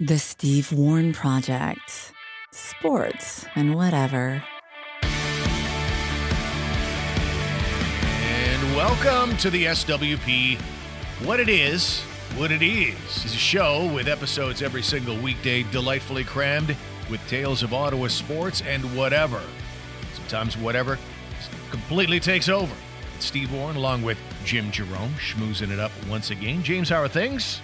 The Steve Warren Project. Sports and whatever. And welcome to the SWP. What it is, what it is, is a show with episodes every single weekday, delightfully crammed with tales of Ottawa sports and whatever. Sometimes whatever completely takes over. It's Steve Warren along with Jim Jerome, schmoozing it up once again. James, how are things?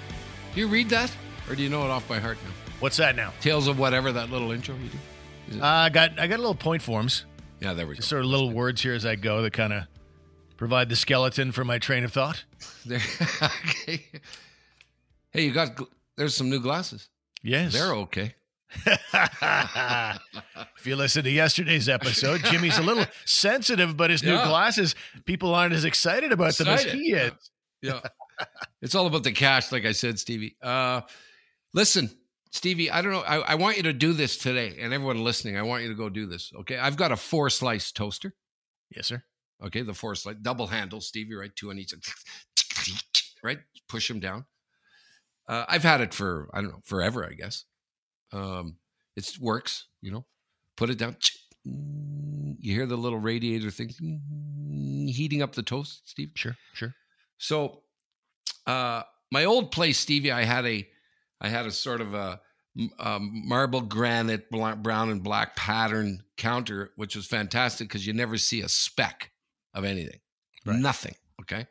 Do you read that, or do you know it off by heart now? What's that now? Tales of whatever that little intro you do. Uh, I got I got a little point forms, Yeah, there we go. sort of little words here as I go that kind of provide the skeleton for my train of thought. There, okay. Hey, you got? gl- There's some new glasses. Yes, They're okay. if you listen to yesterday's episode, Jimmy's a little sensitive, but his new Yeah. glasses, people aren't as excited about them as Excited. he is. Yeah, it's all about the cash, like I said, Stevie. Uh, listen, Stevie, I don't know. I, I want you to do this today, and everyone listening, I want you to go do this. Okay, I've got a four slice toaster. Yes, sir. Okay, the four slice double handle, Stevie, right? Two on each, right? Push them down. Uh, I've had it for I don't know forever, I guess. Um, it works, you know. Put it down. You hear the little radiator thing heating up the toast, Steve. Sure, sure. So, uh, my old place, Stevie, I had a, I had a sort of a, um, marble granite, brown and black pattern counter, which was fantastic because you never see a speck of anything, Right. nothing. Okay,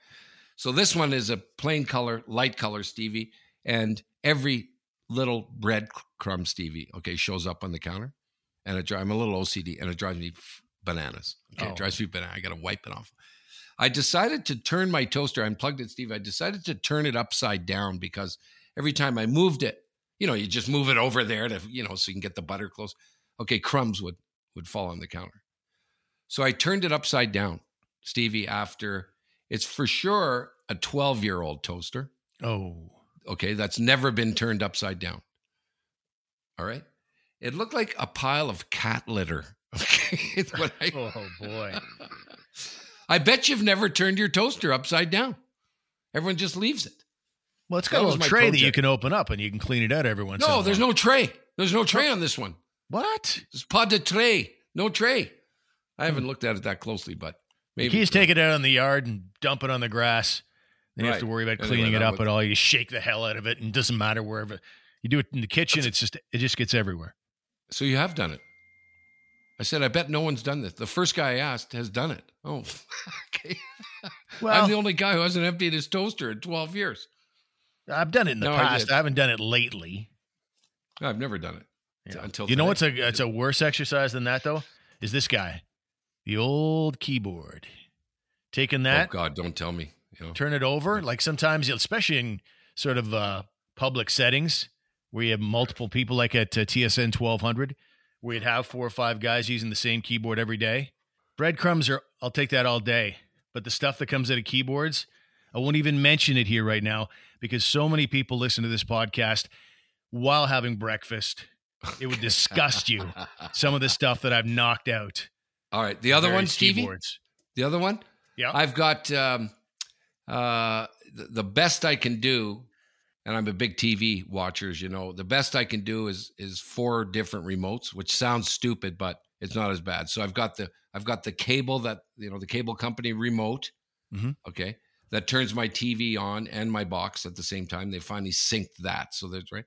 so this one is a plain color, light color, Stevie, and every little bread crumb, Stevie, okay, shows up on the counter, and it, I'm a little OCD, and it drives me bananas. Okay, Oh. it drives me bananas. I got to wipe it off. I decided to turn my toaster. I unplugged it, Steve. I decided to turn it upside down because every time I moved it, you know, you just move it over there to, you know, so you can get the butter close. Okay, crumbs would would fall on the counter. So I turned it upside down, Stevie. After it's for sure a twelve year old toaster. Oh, Okay, that's never been turned upside down. All right, it looked like a pile of cat litter. Okay, I- oh boy. I bet you've never turned your toaster upside down. Everyone just leaves it. Well, it's got That a little tray that you can open up and you can clean it out every once in a No, there's no tray. There's no tray on this one. What? It's pas de tray. No tray. I haven't looked at it that closely, but Maybe. You just take it out in the yard and dump it on the grass. Then you have to worry about cleaning it up at all. You shake the hell out of it, and it doesn't matter wherever you do it in the kitchen. It's just it just gets everywhere. So you have done it. I said, I bet no one's done this. The first guy I asked has done it. Oh, okay. Well, I'm the only guy who hasn't emptied his toaster in 12 years. I've done it in the No, past. did. I, haven't done it lately. I've never done it. Yeah. Until you know what's a it's a worse exercise than that though? Is this guy, the old keyboard, taking that. Oh, God, don't tell me. You know, turn it over. Like sometimes, especially in sort of uh, public settings where you have multiple people, like at uh, TSN twelve hundred, where you'd have four or five guys using the same keyboard every day. Breadcrumbs are I'll take that all day, but the stuff that comes out of keyboards, I won't even mention it here right now because so many people listen to this podcast while having breakfast. It would disgust you. Some of the stuff that I've knocked out. All right. The other one, Stevie? Keyboards. The other one? Yeah. I've got um, uh, the, the best I can do, and I'm a big TV watcher, as you know. The best I can do is is four different remotes, which sounds stupid, but it's not as bad. So I've got the I've got the cable that you know the cable company remote, Mhm. okay, that turns my TV on and my box at the same time. They finally synced that, so that's right.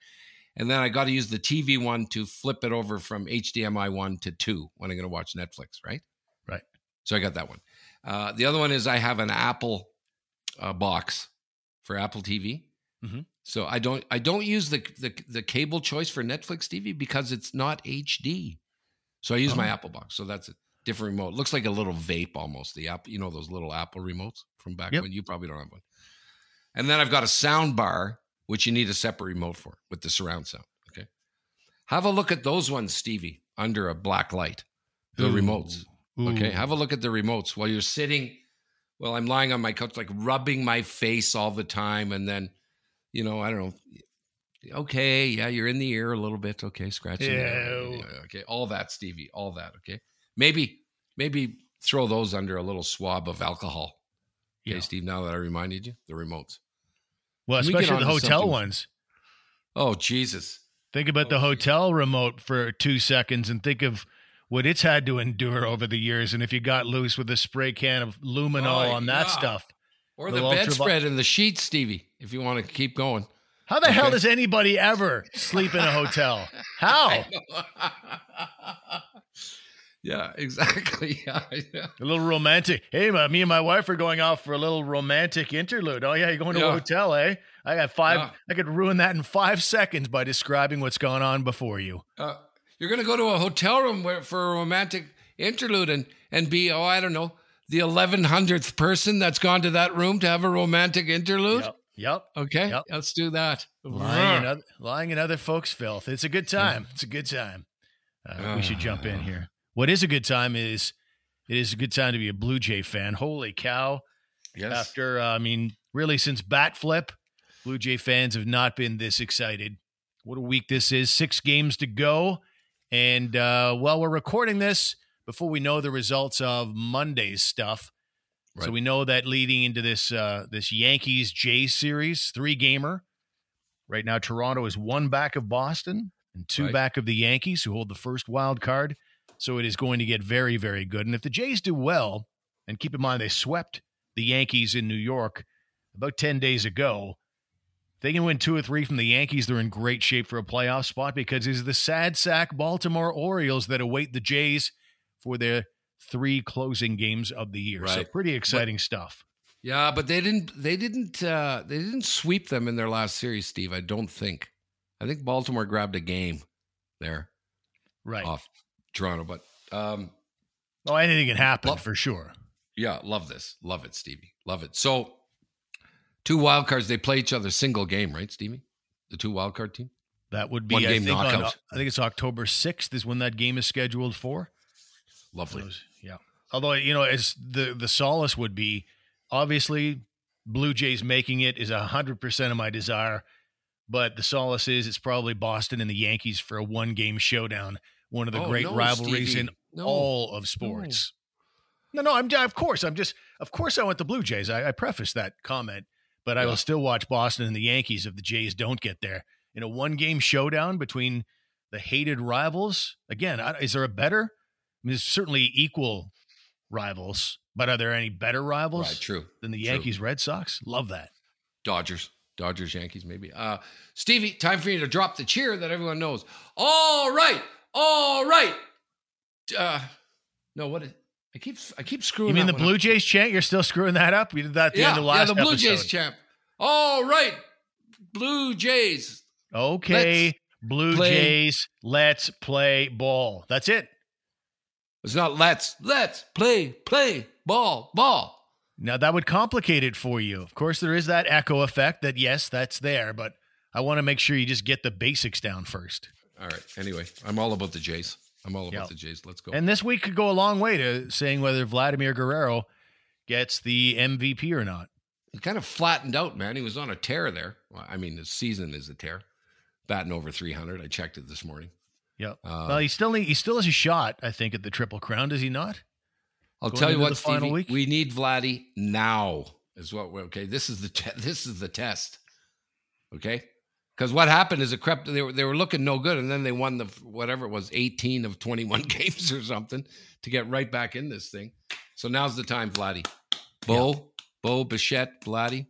And then I got to use the TV one to flip it over from HDMI one to two when I'm going to watch Netflix, right? Right. So I got that one. Uh, the other one is I have an Apple uh, box for Apple TV. Mhm. So I don't I don't use the, the the cable choice for Netflix TV because it's not HD. So I use my Oh. Apple box. So that's a different remote. It looks like a little vape almost. The app, you know, those little Apple remotes from back Yep. when you probably don't have one. And then I've got a sound bar, which you need a separate remote for with the surround sound. Okay. Have a look at those ones, Stevie, under a black light. The Ooh. remotes. Okay. Have a look at the remotes while you're sitting. Well, I'm lying on my couch, like rubbing my face all the time. And then, you know, I don't know. Okay. Yeah. You're in the ear a little bit. Okay. Scratching. Yeah, Okay. All that, Stevie. All that. Okay. Maybe, maybe throw those under a little swab of alcohol. Okay, Yeah. Steve, now that I reminded you, the remotes. Well, Can we especially the hotel something- ones. Oh, Jesus. Think about the oh, hotel remote for two seconds and think of what it's had to endure over the years. And if you got loose with a spray can of luminol Oh, on that yeah. stuff, Or The the bedspread and the sheets, Stevie, if you want to keep going. how the hell does anybody ever sleep in a hotel? How? yeah, exactly. Yeah, yeah. A little romantic. Hey, ma- me and my wife are going off for a little romantic interlude. Oh yeah, you're going to a hotel, eh? I got five. Yeah. I could ruin that in five seconds by describing what's going on before you. Uh, you're going to go to a hotel room where, for a romantic interlude and, and be, oh, I don't know, the 1100th person that's gone to that room to have a romantic interlude? Yep. Yep. Okay, Yep. let's do that. Lying in, other, lying in other folks' filth. It's a good time. It's a good time. Uh, we should jump in here. What is a good time is it is a good time to be a Blue Jay fan. Holy cow. yes. After, uh, I mean, really since Bat Flip, Blue Jay fans have not been this excited. What a week this is. Six games to go. And uh, while we're recording this, before we know the results of Monday's stuff, so we know that leading into this uh, this Yankees Jays series, three gamer. Right now, Toronto is one back of Boston and two Right. back of the Yankees, who hold the first wild card. So it is going to get very, very good. And if the Jays do well, and keep in mind they swept the Yankees in New York about 10 days ago. They can win two or three from the Yankees, they're in great shape for a playoff spot because it's the sad sack Baltimore Orioles that await the Jays for their three closing games of the year. So pretty exciting stuff. Yeah, but they didn't. They didn't. Uh, they didn't sweep them in their last series, Steve. I don't think. I think Baltimore grabbed a game there Right. off Toronto, but um, Oh, anything can happen Well- for sure. yeah, love this, love it, Stevie, love it. So, two wild cards. They play each other single game, right, Stevie? The two wild card team. That would be, One I game think, on, knockout. I think it's October 6th is when that game is scheduled for. Lovely. Those- yeah. Although you know, as the the solace would be, obviously, Blue Jays making it is a hundred percent of my desire. But the solace is it's probably Boston and the Yankees for a one game showdown, one of the Oh, great no, rivalries Stevie. in No. all of sports. No. no, I'm of course I'm just of course I want the Blue Jays. I, I preface that comment, but I will still watch Boston and the Yankees if the Jays don't get there in a one game showdown between the hated rivals. Again, is there a better? I mean, there's certainly equal rivals, but are there any better rivals Right, true. than the True. Yankees Red Sox? Love that. Dodgers, Dodgers, Yankees, maybe. Uh, Stevie, time for you to drop the cheer that everyone knows. All right, all right. Uh, no, what? Is, I keep I keep screwing. You mean the Blue up. Jays chant? You're still screwing that up? We did that at the Yeah, end of last yeah, the Blue episode. Jays chant. All right, Blue Jays. Okay, Let's Blue play- Jays, let's play ball. That's it. It's not let's let's play play ball ball. Now that would complicate it for you. Of course, there is that echo effect that yes, that's there, but I want to make sure you just get the basics down first. All right. Anyway, I'm all about the Jays. I'm all about Yeah. the Jays. Let's go. And this week could go a long way to saying whether Vladimir Guerrero gets the MVP or not. he kind of flattened out, man. He was on a tear there. Well, I mean, the season is a tear. Batting over 300. I checked it this morning. Yep. Uh, well, he still need, he still has a shot, I think, at the Triple Crown. Does he not? I'll going tell you what, Stevie, week? we need Vladdy now. Is what we're okay. This is the te- this is the test. Okay, because what happened is it crept. They were they were looking no good, and then they won the whatever it was, eighteen of twenty one games or something to get right back in this thing. So now's the time, Vladdy. Bo, Bo, Bichette, Vladdy,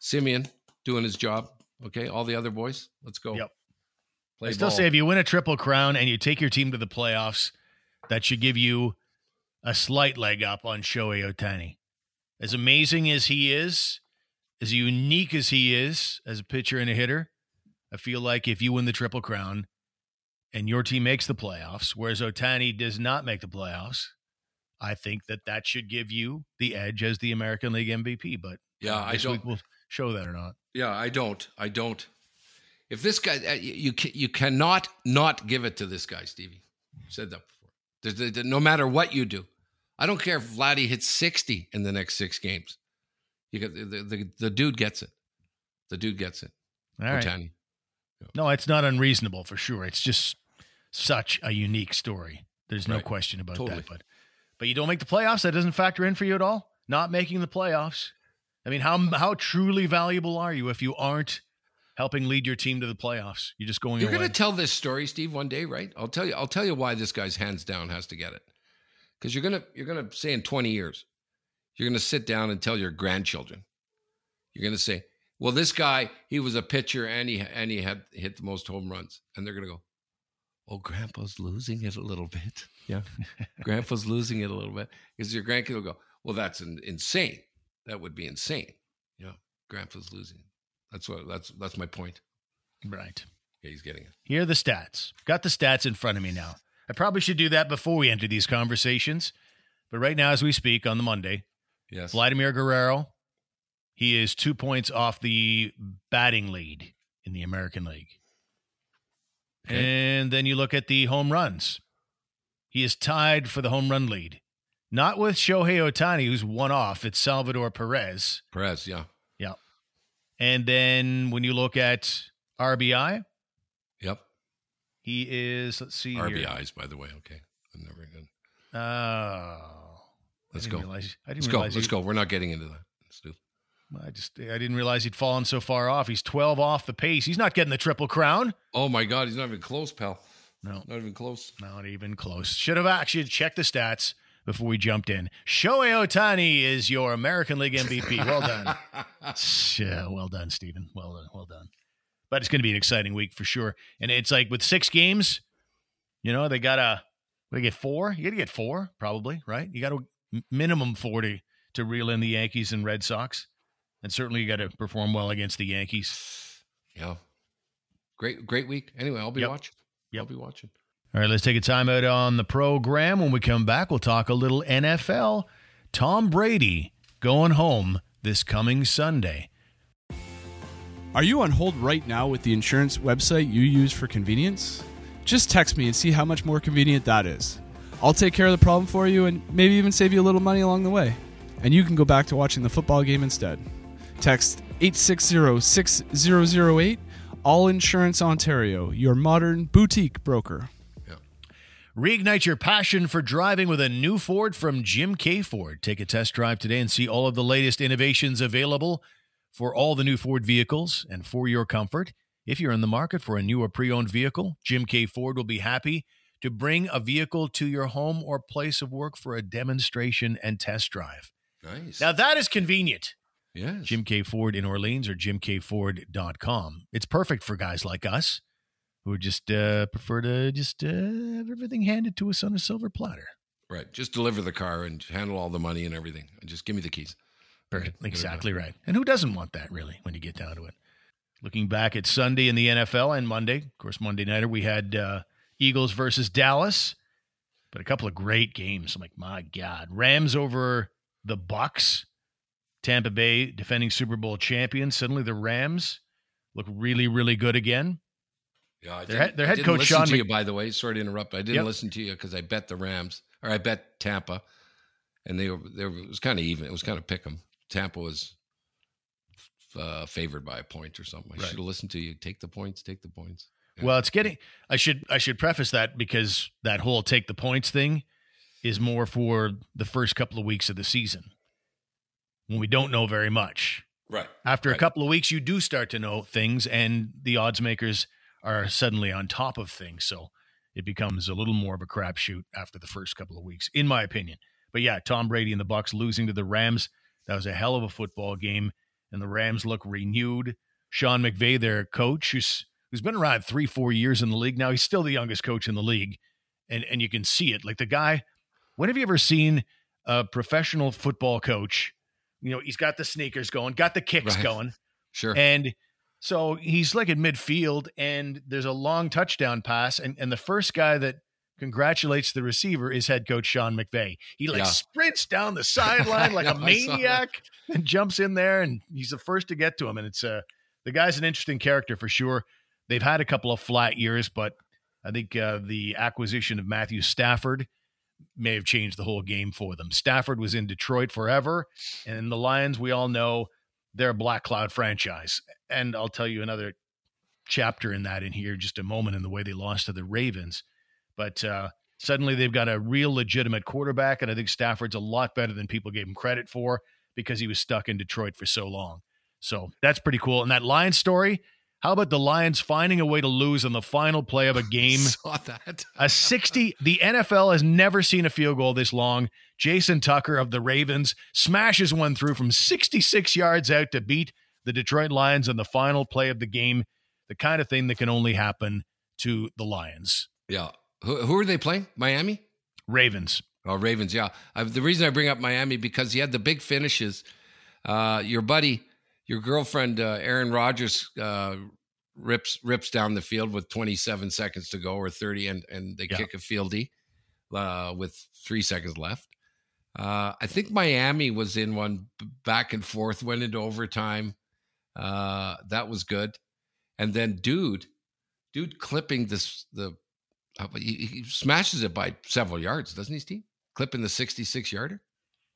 Semien doing his job. Okay, all the other boys, let's go. Yep. Play I still ball. say if you win a Triple Crown and you take your team to the playoffs, that should give you a slight leg up on Shohei Ohtani. As amazing as he is, as unique as he is as a pitcher and a hitter, I feel like if you win the Triple Crown and your team makes the playoffs, whereas Ohtani does not make the playoffs, I think that that should give you the edge as the American League MVP. But yeah, I don't. will show that or not. Yeah, I don't. I don't. If this guy, uh, you you cannot not give it to this guy, Stevie. I've said that before. There's, there- there- no matter what you do, I don't care if Vladdy hits sixty in the next six games. You get the, the, the, the dude gets it. The dude gets it. All right. No, it's not unreasonable for sure. It's just such a unique story. There's no Right. question about Totally. that. But but you don't make the playoffs. That doesn't factor in for you at all. Not making the playoffs. I mean, how how truly valuable are you if you aren't helping lead your team to the playoffs. You're just going You're going to tell this story, Steve, one day, right? I'll tell you. I'll tell you why this guy's hands down has to get it. Because you're gonna you're gonna say in 20 years, you're gonna sit down and tell your grandchildren. You're gonna say, "Well, this guy, he was a pitcher and he and he had hit the most home runs," and they're gonna go, "Oh, Grandpa's losing it a little bit." Yeah, Grandpa's losing it a little bit because your grandkid will go, "Well, that's in, insane. That would be insane." Yeah, Grandpa's losing. That's what that's that's my point. right. Yeah, he's getting it. Here are the stats. Got the stats in front of me now. I probably should do that before we enter these conversations. But right now, as we speak on the Monday, Yes. Vladimir Guerrero, he is two points off the batting lead in the American League. Okay. And then you look at the home runs. He is tied for the home run lead. Not with Shohei Ohtani, who's one off. It's Salvador Perez. Perez, yeah. Yeah. And then when you look at RBI, Yep. he is, let's see here. RBIs, by the way. Okay. I'm never good. Oh. Let's go. Realize, I didn't Let's go. realize Let's go. We're not getting into that. Let's do. I just I didn't realize he'd fallen so far off. He's 12 off the pace. He's not getting the triple crown. Oh my God, he's not even close, pal. No, Not even close. not even close. Should have actually checked the stats before we jumped in. Shohei Ohtani is your American League MVP. Well done. yeah, uh, well done, Stephen. Well done. Well done. But it's going to be an exciting week for sure. And it's like with six games, you know, they got to they get four. You got to get four, probably, right? You got to minimum 40 to reel in the Yankees and Red Sox. And certainly you got to perform well against the Yankees. Yeah. Great, great week. Anyway, I'll be Yep. watching. Yep. I'll be watching. All right, let's take a time out on the program. When we come back, we'll talk a little NFL. Tom Brady going home this coming Sunday. Are you on hold right now with the insurance website you use for convenience? Just text me and see how much more convenient that is. I'll take care of the problem for you and maybe even save you a little money along the way. And you can go back to watching the football game instead. Text 860-6008 All Insurance Ontario, your modern boutique broker. Reignite your passion for driving with a new Ford from Jim Keay Ford. Take a test drive today and see all of the latest innovations available for all the new Ford vehicles and for your comfort. If you're in the market for a new or pre owned vehicle, Jim Keay Ford will be happy to bring a vehicle to your home or place of work for a demonstration and test drive. Nice. Now, that is convenient. Yes. Jim Keay Ford in Orleans or jimkeayford.com. It's perfect for guys like us who just uh, prefer to just uh, have everything handed to us on a silver platter. Right. Just deliver the car and handle all the money and everything. And just give me the keys. Perfect. Exactly right. And who doesn't want that, really, when you get down to it? Looking back at Sunday in the NFL and Monday, of course, Monday nighter, we had uh, Eagles versus Dallas, but a couple of great games. I'm like, my God. Rams over the Bucs, Tampa Bay defending Super Bowl champions. Suddenly the Rams look really, really good again. Yeah, I Their head- their I head didn't coach, Sean to Mc- you, by the way. Sorry to interrupt. I didn't Yep. listen to you because I bet the Rams or I bet Tampa, and they were it was kind of even. It was kind of pick 'em. Tampa was uh, favored by a point or something. I Right. should have listened to you. Take the points. Take the points. Yeah. Well, it's getting. I should I should preface that because that whole take the points thing is more for the first couple of weeks of the season when we don't know very much. right. After a couple of weeks, you do start to know things, and the odds makers are suddenly on top of things. So it becomes a little more of a crapshoot after the first couple of weeks, in my opinion. But yeah, Tom Brady and the Bucs losing to the Rams. That was a hell of a football game, and the Rams look renewed. Sean McVay, their coach, who's who's been around three, four years in the league now. He's still the youngest coach in the league, and and you can see it. Like the guy. When have you ever seen a professional football coach? You know, he's got the sneakers going, got the kicks Right. going, Sure. and so he's like at midfield, and there's a long touchdown pass, and, and the first guy that congratulates the receiver is head coach Sean McVay. He like Yeah. sprints down the sideline like a know, maniac and jumps in there, and he's the first to get to him. And it's uh, the guy's an interesting character for sure. They've had a couple of flat years, but I think uh, the acquisition of Matthew Stafford may have changed the whole game for them. Stafford was in Detroit forever, and the Lions, we all know, they're a black cloud franchise. And I'll tell you another chapter in that in here just a moment in the way they lost to the Ravens. But uh, suddenly they've got a real legitimate quarterback, and I think Stafford's a lot better than people gave him credit for because he was stuck in Detroit for so long. So that's pretty cool. And that Lions story, How about the Lions finding a way to lose on the final play of a game? Saw that. A 60, the NFL has never seen a field goal this long. Jason Tucker of the Ravens smashes one through from 66 yards out to beat the Detroit Lions on the final play of the game. The kind of thing that can only happen to the Lions. Yeah. Who, who are they playing? Miami? Ravens. Oh, Ravens. Yeah. I, the reason I bring up Miami because he had the big finishes. Uh, your buddy, your girlfriend, uh, Aaron Rodgers, uh, rips rips down the field with 27 seconds to go or 30, and and they Yeah. kick a fieldy uh, with three seconds left. Uh, I think Miami was in one back and forth, went into overtime. Uh, that was good. And then, dude, dude, clipping this the he, he smashes it by several yards, doesn't he, Steve? Clipping the 66 yarder,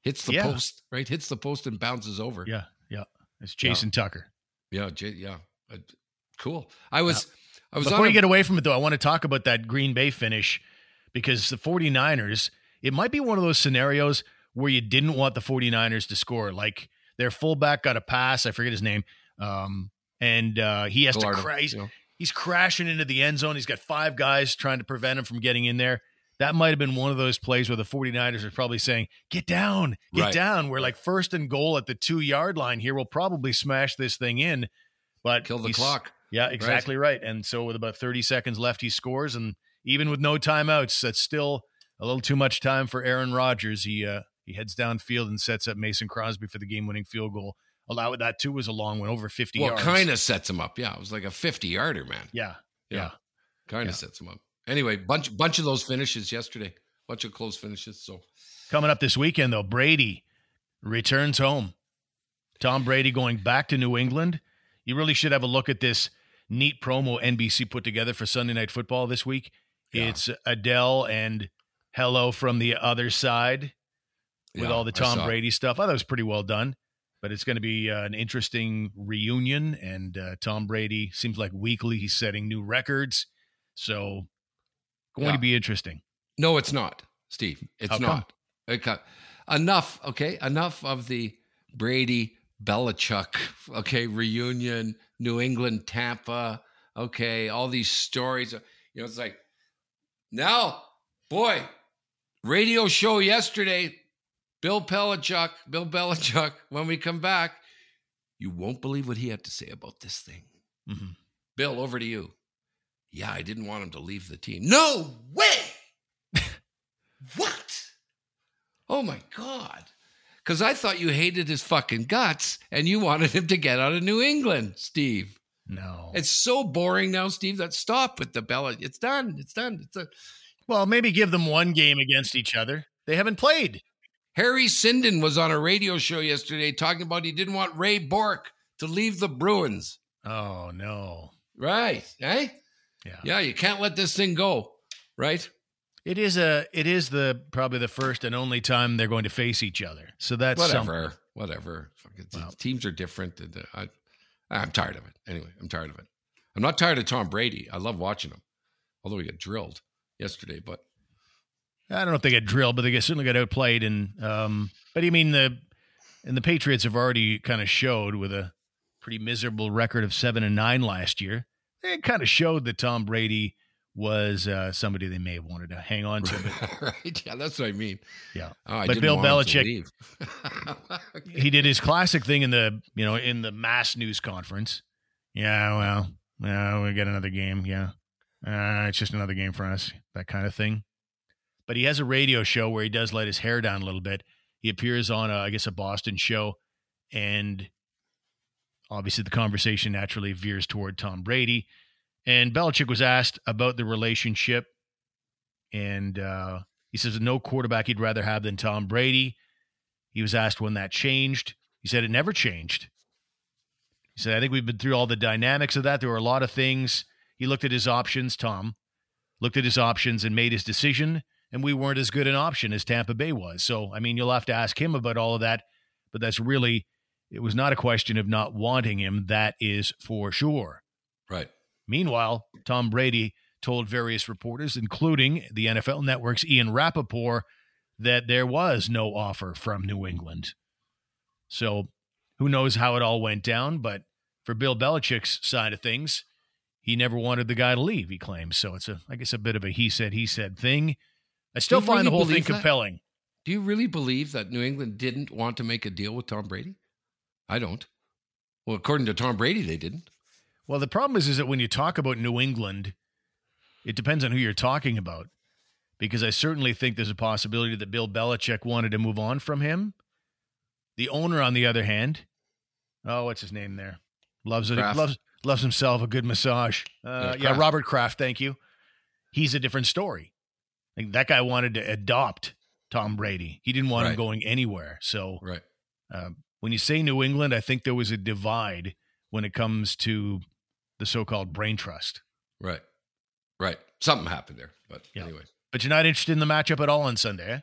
hits the Yeah. post, right? Hits the post and bounces over. Yeah, yeah. It's Jason Tucker. yeah, J- yeah. Uh, cool. I was, I was Before you a- get away from it, though, I want to talk about that Green Bay finish because the 49ers, it might be one of those scenarios where you didn't want the 49ers to score. Like their fullback got a pass, I forget his name, um, and uh, he has Gallardo, to crash. you know. He's crashing into the end zone. He's got five guys trying to prevent him from getting in there. That might have been one of those plays where the 49ers are probably saying, Get down, get Right. down. We're like first and goal at the two yard line here. We'll probably smash this thing in. But kill the clock. yeah, exactly right. And so with about 30 seconds left, he scores. And even with no timeouts, that's still a little too much time for Aaron Rodgers. He uh, he heads downfield and sets up Mason Crosby for the game winning field goal. Allow that too was a long one, over 50 Well, yards. kind of sets him up. Yeah, it was like a 50 yarder, man. Yeah. Yeah. Kind Yeah. of sets him up. Anyway, bunch bunch of those finishes yesterday. Bunch of close finishes. So Coming up this weekend, though, Brady returns home. Tom Brady going back to New England. You really should have a look at this neat promo NBC put together for Sunday Night Football this week. Yeah. It's Adele and Hello from the Other Side with yeah, all the Tom. Brady stuff. I thought it was pretty well done, but it's going to be uh, an interesting reunion. And uh, Tom Brady seems like weekly he's setting new records. So going Yeah. to be interesting. No, it's not, Steve. It's How not. Okay. Enough. Okay. Enough of the Brady Belichick. Okay, reunion, New England, Tampa. Okay, all these stories. You know, it's like now, boy, radio show yesterday. Bill Belichick. Bill Belichick. When we come back, you won't believe what he had to say about this thing. Mhm. Bill, over to you. Yeah, I didn't want him to leave the team. No way. what? Oh my God. Because I thought you hated his fucking guts and you wanted him to get out of New England, Steve. No. It's so boring now, Steve, that stop with the Bella. It's done. It's done. It's done. Well, maybe give them one game against each other. They haven't played. Harry Sinden was on a radio show yesterday talking about he didn't want Ray Bourque to leave the Bruins. Oh no. Right. Eh? Yeah. Yeah, you can't let this thing go. Right? It is a it is the probably the first and only time they're going to face each other. So that's whatever, something. whatever. Well. Teams are different. and, uh, I, I'm tired of it. Anyway, I'm tired of it. I'm not tired of Tom Brady. I love watching him, although he got drilled yesterday. But I don't know if they get drilled, but they get, certainly got outplayed. And um, but I mean the and the Patriots have already kind of showed with a pretty miserable record of seven and nine last year. It kind of showed that Tom Brady was uh, somebody they may have wanted to hang on to. But right, yeah, that's what I mean. Yeah. Oh, But Bill want him to Belichick- leave. he did his classic thing in the you know in the mass news conference. Yeah, well, yeah, we get another game. Yeah, uh, it's just another game for us. That kind of thing. But he has a radio show where he does let his hair down a little bit. He appears on, a, I guess, a Boston show, and obviously the conversation naturally veers toward Tom Brady. And Belichick was asked about the relationship, and uh, he says no quarterback he'd rather have than Tom Brady. He was asked when that changed. He said it never changed. He said, I think we've been through all the dynamics of that. There were a lot of things. He looked at his options, Tom, looked at his options and made his decision, and we weren't as good an option as Tampa Bay was. So, I mean, you'll have to ask him about all of that, but that's really, it was not a question of not wanting him. That is for sure. right. Meanwhile, Tom Brady told various reporters, including the NFL Network's Ian Rapoport, that there was no offer from New England. So who knows how it all went down, but for Bill Belichick's side of things, he never wanted the guy to leave. He claims so. It's a, I guess, a bit of a he said he said thing. I still find really the whole thing that? compelling. Do you really believe that New England didn't want to make a deal with Tom Brady? I don't. Well, according to Tom Brady, they didn't. Well, the problem is, is that when you talk about New England, it depends on who you're talking about. Because I certainly think there's a possibility that Bill Belichick wanted to move on from him. The owner, on the other hand, oh, what's his name there? Loves it. Kraft. Loves loves himself a good massage. Uh, Yeah, yeah, Robert Kraft. Thank you. He's a different story. Like, that guy wanted to adopt Tom Brady. He didn't want him going anywhere. So Right. um, when you say New England, I think there was a divide when it comes to the so-called brain trust. Right. Right. Something happened there. But Yeah. anyway. But you're not interested in the matchup at all on Sunday, eh?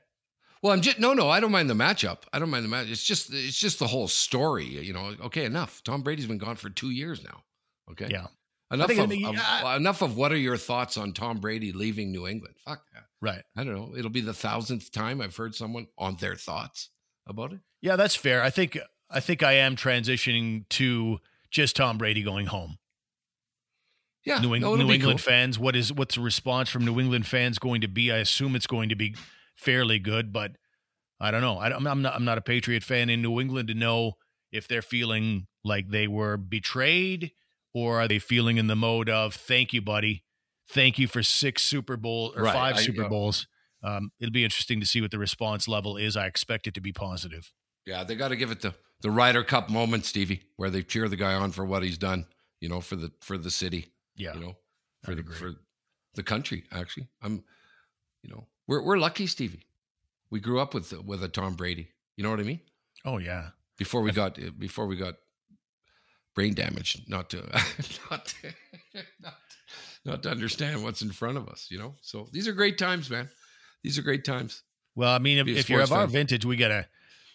Well, I'm just no, no. I don't mind the matchup. I don't mind the match. It's just, it's just the whole story. You know. Okay, enough. Tom Brady's been gone for two years now. Okay. Yeah. Enough of, of- enough of what are your thoughts on Tom Brady leaving New England? Fuck. that. Right. I don't know. It'll be the thousandth time I've heard someone on their thoughts about it. Yeah, that's fair. I think I think I am transitioning to just Tom Brady going home. Yeah. New, Eng- no, New England cool. fans, what is what's the response from New England fans going to be? I assume it's going to be fairly good, but I don't know. I, don't- I'm not I'm not a Patriot fan in New England to know if they're feeling like they were betrayed or are they feeling in the mode of thank you, buddy, thank you for six Super Bowl or Right, five I- Super uh, Bowls. Um, it'll be interesting to see what the response level is. I expect it to be positive. Yeah, they got to give it the the Ryder Cup moment, Stevie, where they cheer the guy on for what he's done. You know, for the for the city. Yeah. You know, for the for the country. Actually, I'm. You know, we're we're lucky, Stevie. We grew up with with a Tom Brady. You know what I mean? Oh yeah. Before we got before we got brain damage, not to not to, not, not to understand what's in front of us. You know, so these are great times, man. These are great times. Well, I mean, if, if you're of sports our vintage, we gotta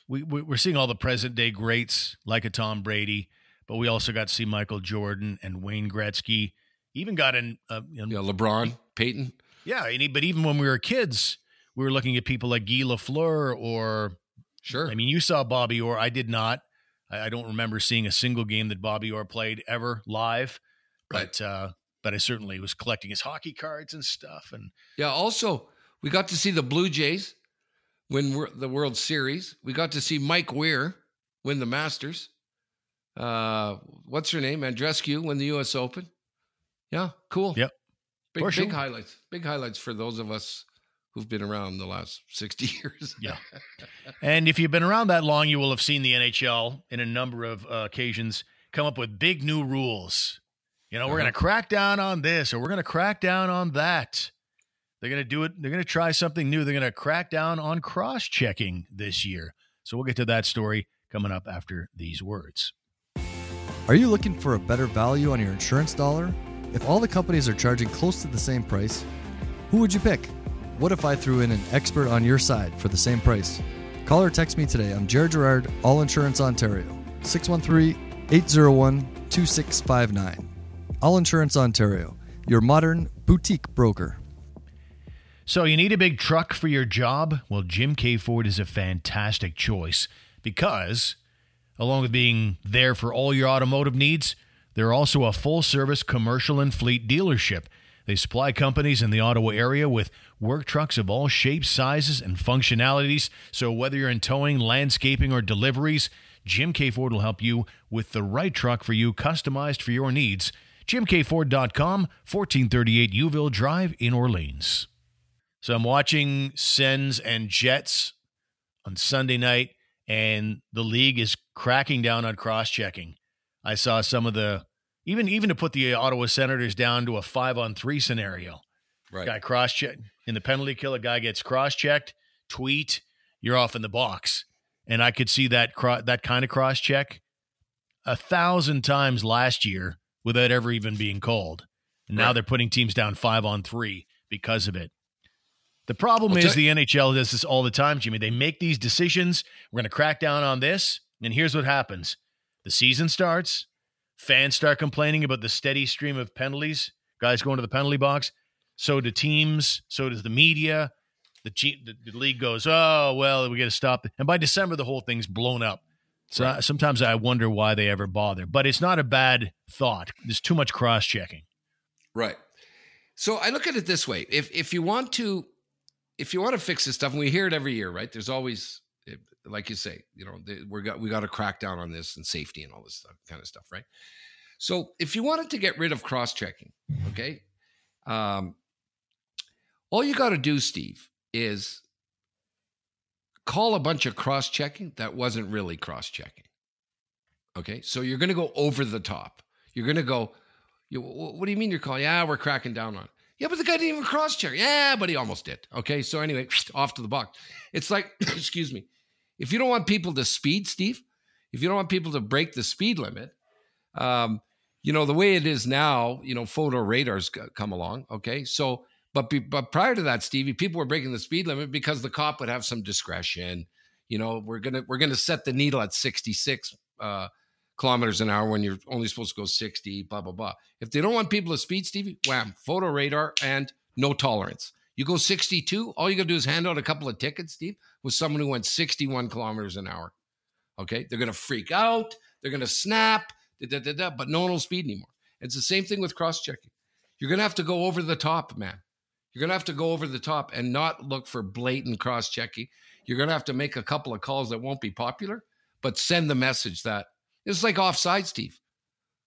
we, we we're seeing all the present day greats like a Tom Brady, but we also got to see Michael Jordan and Wayne Gretzky. Even got in, uh, know, Yeah, LeBron, Peyton. yeah. and he- but even when we were kids, we were looking at people like Guy Lafleur, or Sure. I mean, you saw Bobby Orr. I did not. I, I don't remember seeing a single game that Bobby Orr played ever live, Right. but uh, but I certainly was collecting his hockey cards and stuff. And Yeah. Also, we got to see the Blue Jays win the World Series. We got to see Mike Weir win the Masters. Uh, what's her name? Andreescu win the U.S. Open. Yeah, cool. Yep. Big, For big highlights. Big highlights for those of us who've been around the last sixty years. Yeah. And if you've been around that long, you will have seen the NHL in a number of uh, occasions come up with big new rules. You know, we're Uh-huh. going to crack down on this or we're going to crack down on that. They're going to do it. They're going to try something new. They're going to crack down on cross checking this year. So we'll get to that story coming up after these words. Are you looking for a better value on your insurance dollar? If all the companies are charging close to the same price, who would you pick? What if I threw in an expert on your side for the same price? Call or text me today. I'm Jared Gerard, All Insurance Ontario, 613 801 2659. All Insurance Ontario, your modern boutique broker. So you need a big truck for your job? Well, Jim Keay Ford is a fantastic choice because, along with being there for all your automotive needs, they're also a full service commercial and fleet dealership. They supply companies in the Ottawa area with work trucks of all shapes, sizes, and functionalities. So whether you're in towing, landscaping, or deliveries, Jim Keay Ford will help you with the right truck for you, customized for your needs. JimKeayFord.com, 1438 Youville Drive in Orleans. So I'm watching Sens and Jets on Sunday night, and the league is cracking down on cross checking. I saw some of the even even to put the Ottawa Senators down to a five on three scenario. Right. Guy cross check in the penalty kill, a guy gets cross checked, tweet, you're off in the box. And I could see that cro- that kind of cross check a thousand times last year without ever even being called. And now Right. they're putting teams down five on three because of it. The problem I'll is the NHL does this all the time, Jimmy. They make these decisions. We're going to crack down on this. And here's what happens the season starts. Fans start complaining about the steady stream of penalties, guys going to the penalty box. So do teams. So does the media. The, the, the league goes, oh, well, we got to stop. And by December, the whole thing's blown up. So Right. sometimes I wonder why they ever bother, but it's not a bad thought. There's too much cross checking. Right. So I look at it this way: if if you want to, if you want to fix this stuff, and we hear it every year, right? There's always, eh, like you say, you know, we're got we got to crack down on this and safety and all this stuff, kind of stuff, right? So if you wanted to get rid of cross checking, okay, um, all you got to do, Steve, is call a bunch of cross checking that wasn't really cross checking. Okay, so you're going to go over the top. You're going to go. You, what do you mean you're calling? Yeah, we're cracking down on it. Yeah, but the guy didn't even cross check. Yeah, but he almost did. Okay, so anyway, off to the box. It's like, excuse me, if you don't want people to speed, Steve, if you don't want people to break the speed limit, um, you know the way it is now. You know, photo radars come along. Okay, so but be, but prior to that, Stevie, people were breaking the speed limit because the cop would have some discretion. You know, we're gonna we're gonna set the needle at sixty six. Uh, kilometers an hour when you're only supposed to go 60, blah, blah, blah. If they don't want people to speed, Stevie, wham, photo radar and no tolerance. You go 62, all you got to do is hand out a couple of tickets, Steve, with someone who went 61 kilometers an hour. Okay. They're going to freak out. They're going to snap, da, da, da, but no one will speed anymore. It's the same thing with cross checking. You're going to have to go over the top, man. You're going to have to go over the top and not look for blatant cross checking. You're going to have to make a couple of calls that won't be popular, but send the message that it's like offside, Steve.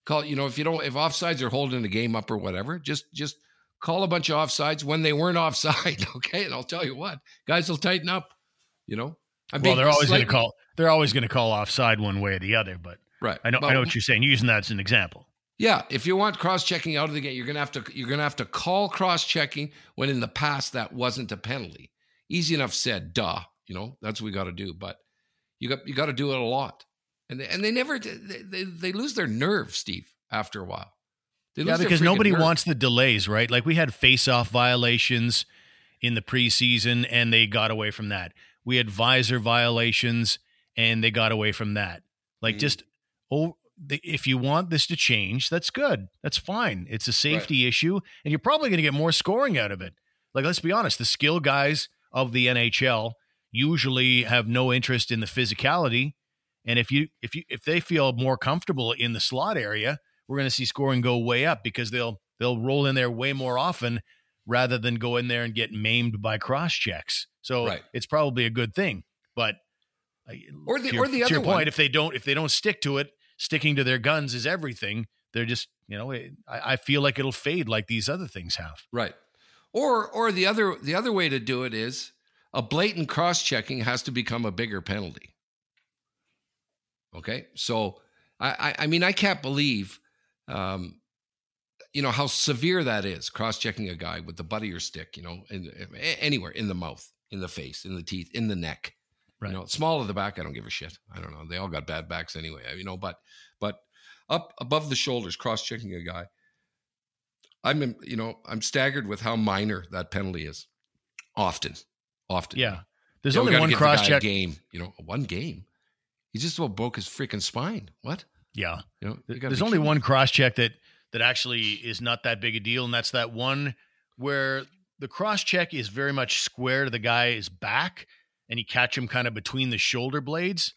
Call you know if you don't if offsides are holding the game up or whatever, just just call a bunch of offsides when they weren't offside. Okay, and I'll tell you what, guys will tighten up. You know, I'm Well, they're always going to call. They're always going to call offside one way or the other. But right. I know. I know what you're saying. Using that as an example. Yeah, if you want cross checking out of the game, you're gonna have to you're gonna have to call cross checking when in the past that wasn't a penalty. Easy enough said, duh. You know that's what we got to do, but you got you got to do it a lot, and they, and they never they, they they lose their nerve, Steve. After a while, they Yeah, because nobody nerve. wants the delays, right? Like we had face-off violations in the preseason, and they got away from that. We had visor violations, and they got away from that. Like Mhm. just oh, if you want this to change, that's good. That's fine. It's a safety issue, and you're probably going to get more scoring out of it. Like let's be honest, the skill guys of the NHL usually have no interest in the physicality, and if you if you if they feel more comfortable in the slot area, we're going to see scoring go way up because they'll they'll roll in there way more often rather than go in there and get maimed by cross checks. So Right. it's probably a good thing. But Or the- to your, or the other point, one- if they don't if they don't stick to it, sticking to their guns is everything. They're just you know I, I feel like it'll fade like these other things have. Right. Or or the other the other way to do it is a blatant cross checking has to become a bigger penalty. Okay, so I I, mean I can't believe, um, you know how severe that is cross checking a guy with the butt of your stick, you know, in, anywhere in the mouth, in the face, in the teeth, in the neck. Right. You know, small of the back, I don't give a shit. I don't know. They all got bad backs anyway, you know. But but up above the shoulders, cross checking a guy. I'm, you know, I'm staggered with how minor that penalty is. Often, often. Yeah, there's You know, only one give the guy cross check. game. You know, one game. He just about broke his freaking spine. What? Yeah, You know, you There's only kidding one cross check that that actually is not that big a deal, and that's that one where the cross check is very much square to the guy's back, and you catch him kind of between the shoulder blades.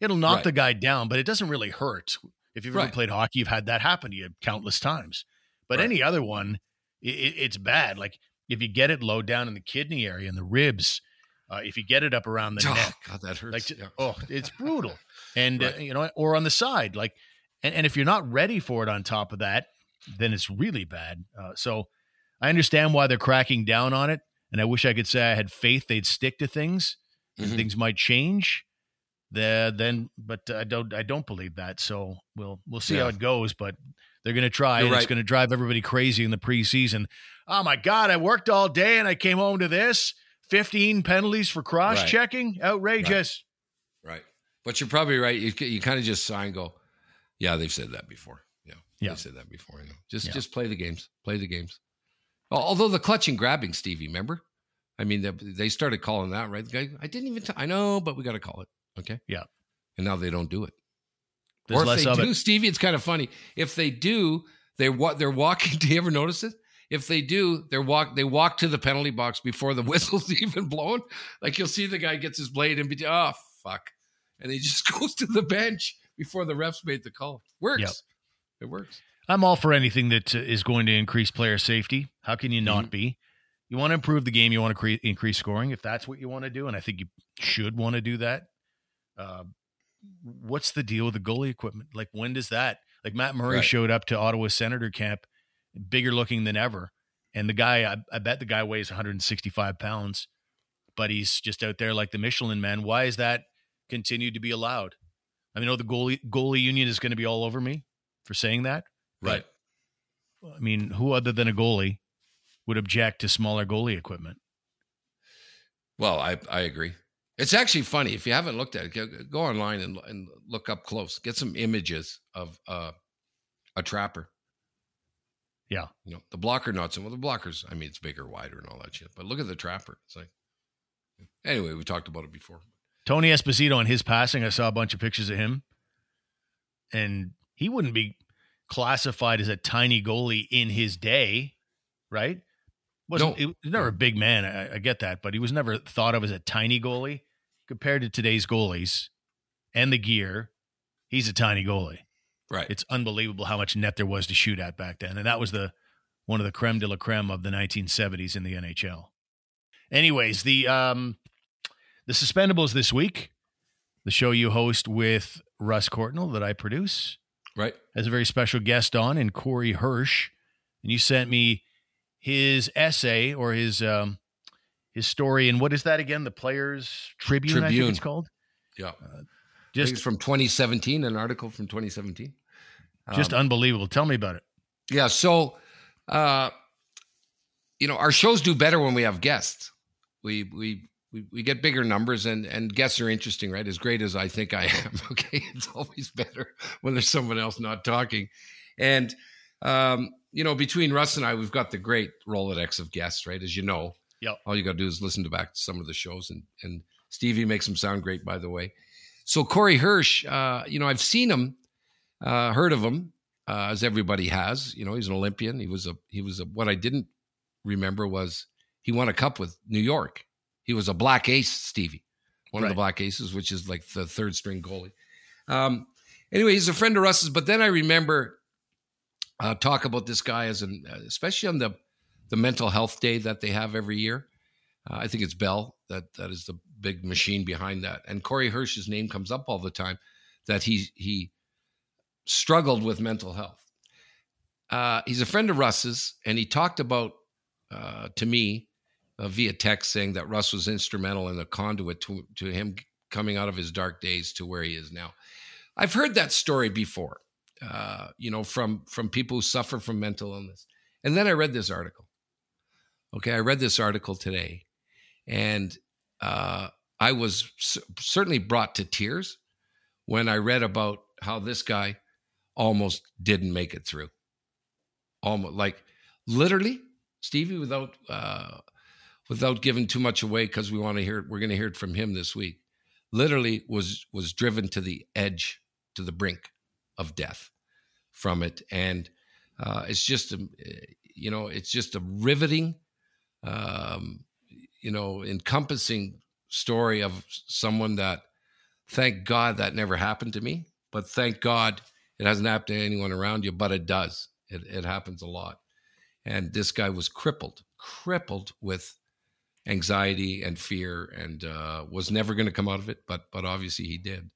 It'll knock Right. the guy down, but it doesn't really hurt. If you've ever Right. played hockey, you've had that happen to you countless times. But Right. any other one, it, it's bad. Like if you get it low down in the kidney area and the ribs, uh, if you get it up around the Oh, neck, God, that hurts. like Yeah. oh it's brutal. And uh, you know or on the side like and, and if you're not ready for it on top of that then it's really bad. Uh, so i understand why they're cracking down on it and i wish i could say i had faith they'd stick to things and Mhm. things might change. The, then but i don't i don't believe that. So we'll we'll see how it goes but they're going to try and it's going to drive everybody crazy in the preseason. Oh my god i worked all day and i came home to this 15 penalties for cross checking outrageous Right. But you're probably right. You, you kind of just sigh and go, yeah, they've said that before. Yeah. Yeah. They've said that before. You know, just, Yeah. just play the games, play the games. Although the clutch and grabbing, Stevie, remember? I mean, they, they started calling that, right? The guy, I didn't even, t- I know, but we got to call it. Okay. Yeah. And now they don't do it. There's or if less they of do, it Stevie, it's kind of funny. If they do, they what they're walking. Do you ever notice it? If they do, they're walk. They walk to the penalty box before the whistle's even blown. Like you'll see the guy gets his blade and be, oh fuck, and he just goes to the bench before the refs made the call. Works. Yep. It works. I'm all for anything that uh, going to increase player safety. How can you not Mhm. be? You want to improve the game. You want to cre- increase scoring. If that's what you want to do, and I think you should want to do that. Uh, what's the deal with the goalie equipment? Like, when does that? Like Matt Murray Right. showed up to Ottawa Senator camp, bigger looking than ever, and the guy, I, I bet the guy weighs 165 pounds, but he's just out there like the Michelin man. Why is that continued to be allowed? I mean, know the goalie goalie union is going to be all over me for saying that. Right. I mean, who other than a goalie would object to smaller goalie equipment? Well, I, I agree. It's actually funny. If you haven't looked at it, go, go online and, and look up close. Get some images of uh, a trapper. Yeah. You know, the blocker nuts. And well, the blockers, I mean, it's bigger, wider, and all that shit. But look at the trapper. It's like, anyway, we talked about it before. Tony Esposito and his passing, I saw a bunch of pictures of him, and he wouldn't be classified as a tiny goalie in his day, right? Wasn't No. he was never a big man. I, I get that, but he was never thought of as a tiny goalie compared to today's goalies and the gear. He's a tiny goalie. Right. It's unbelievable how much net there was to shoot at back then, and that was the one of the creme de la creme of the 1970s in the NHL. Anyways, the um, the suspendables this week, the show you host with Russ Courtnall that I produce, right. has a very special guest on, and Corey Hirsch, and you sent me his essay or his um, his story, and what is that again? The Players Tribune, I think Tribune. it's called. Yeah. Just Just from 2017, an article from 2017. just Um, unbelievable. Tell me about it. Yeah. So, uh, you know, our shows do better when we have guests. We we we, we get bigger numbers and and guests are interesting, right? As great as I think I am, okay, it's always better when there's someone else not talking. And um, you know, between Russ and I, we've got the great Rolodex of guests, right? As you know, Yep. all you got to do is listen to back to some of the shows, and and Stevie makes them sound great, by the way. So Corey Hirsch, uh, you know, I've seen him, uh, heard of him, uh, as everybody has. You know, he's an Olympian. He was a he was a. What I didn't remember was he won a cup with New York. He was a black ace, Stevie, one of the black aces, which is like the third string goalie. Um, anyway, he's a friend of Russ's. But then I remember uh, talk about this guy as an, especially on the the mental health day that they have every year. Uh, I think it's Bell that that is the big machine behind that. And Corey Hirsch's name comes up all the time. That he he struggled with mental health. Uh, he's a friend of Russ's, and he talked about uh, to me uh, via text saying that Russ was instrumental in the conduit to to him coming out of his dark days to where he is now. I've heard that story before, uh, you know, from from people who suffer from mental illness. And then I read this article. Okay, I read this article today, and uh, I was c- certainly brought to tears when I read about how this guy almost didn't make it through. Almost like literally, Stevie, without uh, without giving too much away, because we want to hear it. We're going to hear it from him this week. Literally was was driven to the edge, to the brink of death from it, and uh, it's just a, you know, it's just a riveting, um, you know, encompassing story of someone that, thank God, that never happened to me, but thank God it hasn't happened to anyone around you, but it does. It, it happens a lot. And this guy was crippled, crippled with anxiety and fear, and uh, was never going to come out of it. But but obviously he did.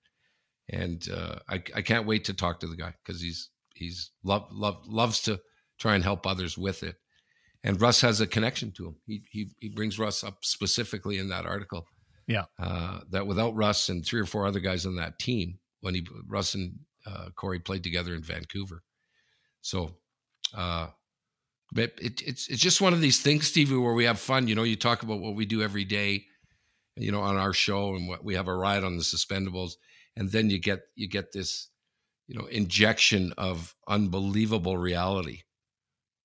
And uh, I I can't wait to talk to the guy because he's he's love love loves to try and help others with it. And Russ has a connection to him. He he he brings Russ up specifically in that article. Yeah. Uh, that without Russ and three or four other guys on that team, when he Russ and uh, Corey played together in Vancouver. So, uh, but it, it's it's just one of these things, Stevie, where we have fun. You know, you talk about what we do every day, you know, on our show, and what we have a ride on the suspendables, and then you get you get this, you know, injection of unbelievable reality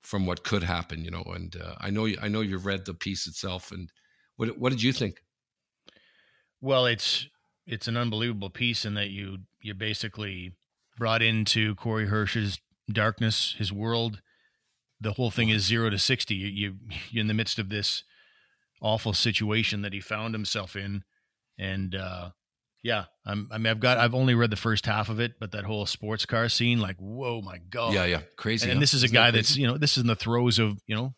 from what could happen. You know, and uh, I know you, I know you've read the piece itself, and what what did you think? Well, it's it's an unbelievable piece in that you you're basically brought into Corey Hirsch's darkness, his world. The whole thing is zero to sixty. You, you you're in the midst of this awful situation that he found himself in, and uh, Yeah, I'm, I mean, I've got, I've only read the first half of it, but that whole sports car scene, like, whoa, my god, Yeah, yeah, crazy. And, huh? this is a Isn't that guy crazy? that's, you know, this is in the throes of, you know,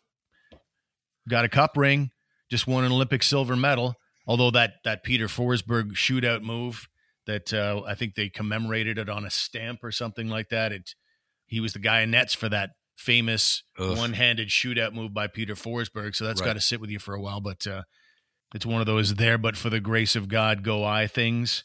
got a cup ring, just won an Olympic silver medal. Although that that Peter Forsberg shootout move that uh, I think they commemorated it on a stamp or something like that. It he was the guy in nets for that famous Ugh. one-handed shootout move by Peter Forsberg. So that's Right. got to sit with you for a while. But uh, it's one of those there, but for the grace of God, go I things.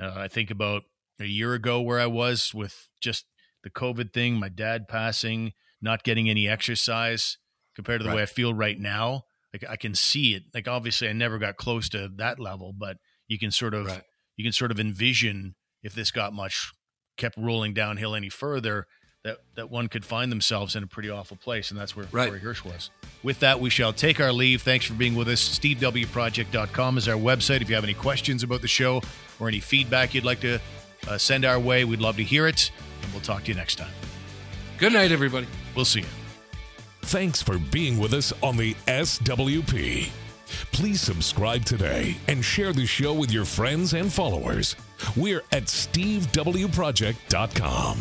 Uh, I think about a year ago where I was with just the COVID thing, my dad passing, not getting any exercise compared to the way I feel right now. Like I can see it. Like obviously I never got close to that level, but you can sort of Right. you can sort of envision if this got much kept rolling downhill any further that that one could find themselves in a pretty awful place and that's where Right. Corey Hirsch was. With that, we shall take our leave. Thanks for being with us. SteveWProject.com is our website. If you have any questions about the show or any feedback you'd like to uh, send our way, we'd love to hear it. And we'll talk to you next time. Good night, everybody. We'll see you. Thanks for being with us on the SWP. Please subscribe today and share the show with your friends and followers. We're at stevewproject.com.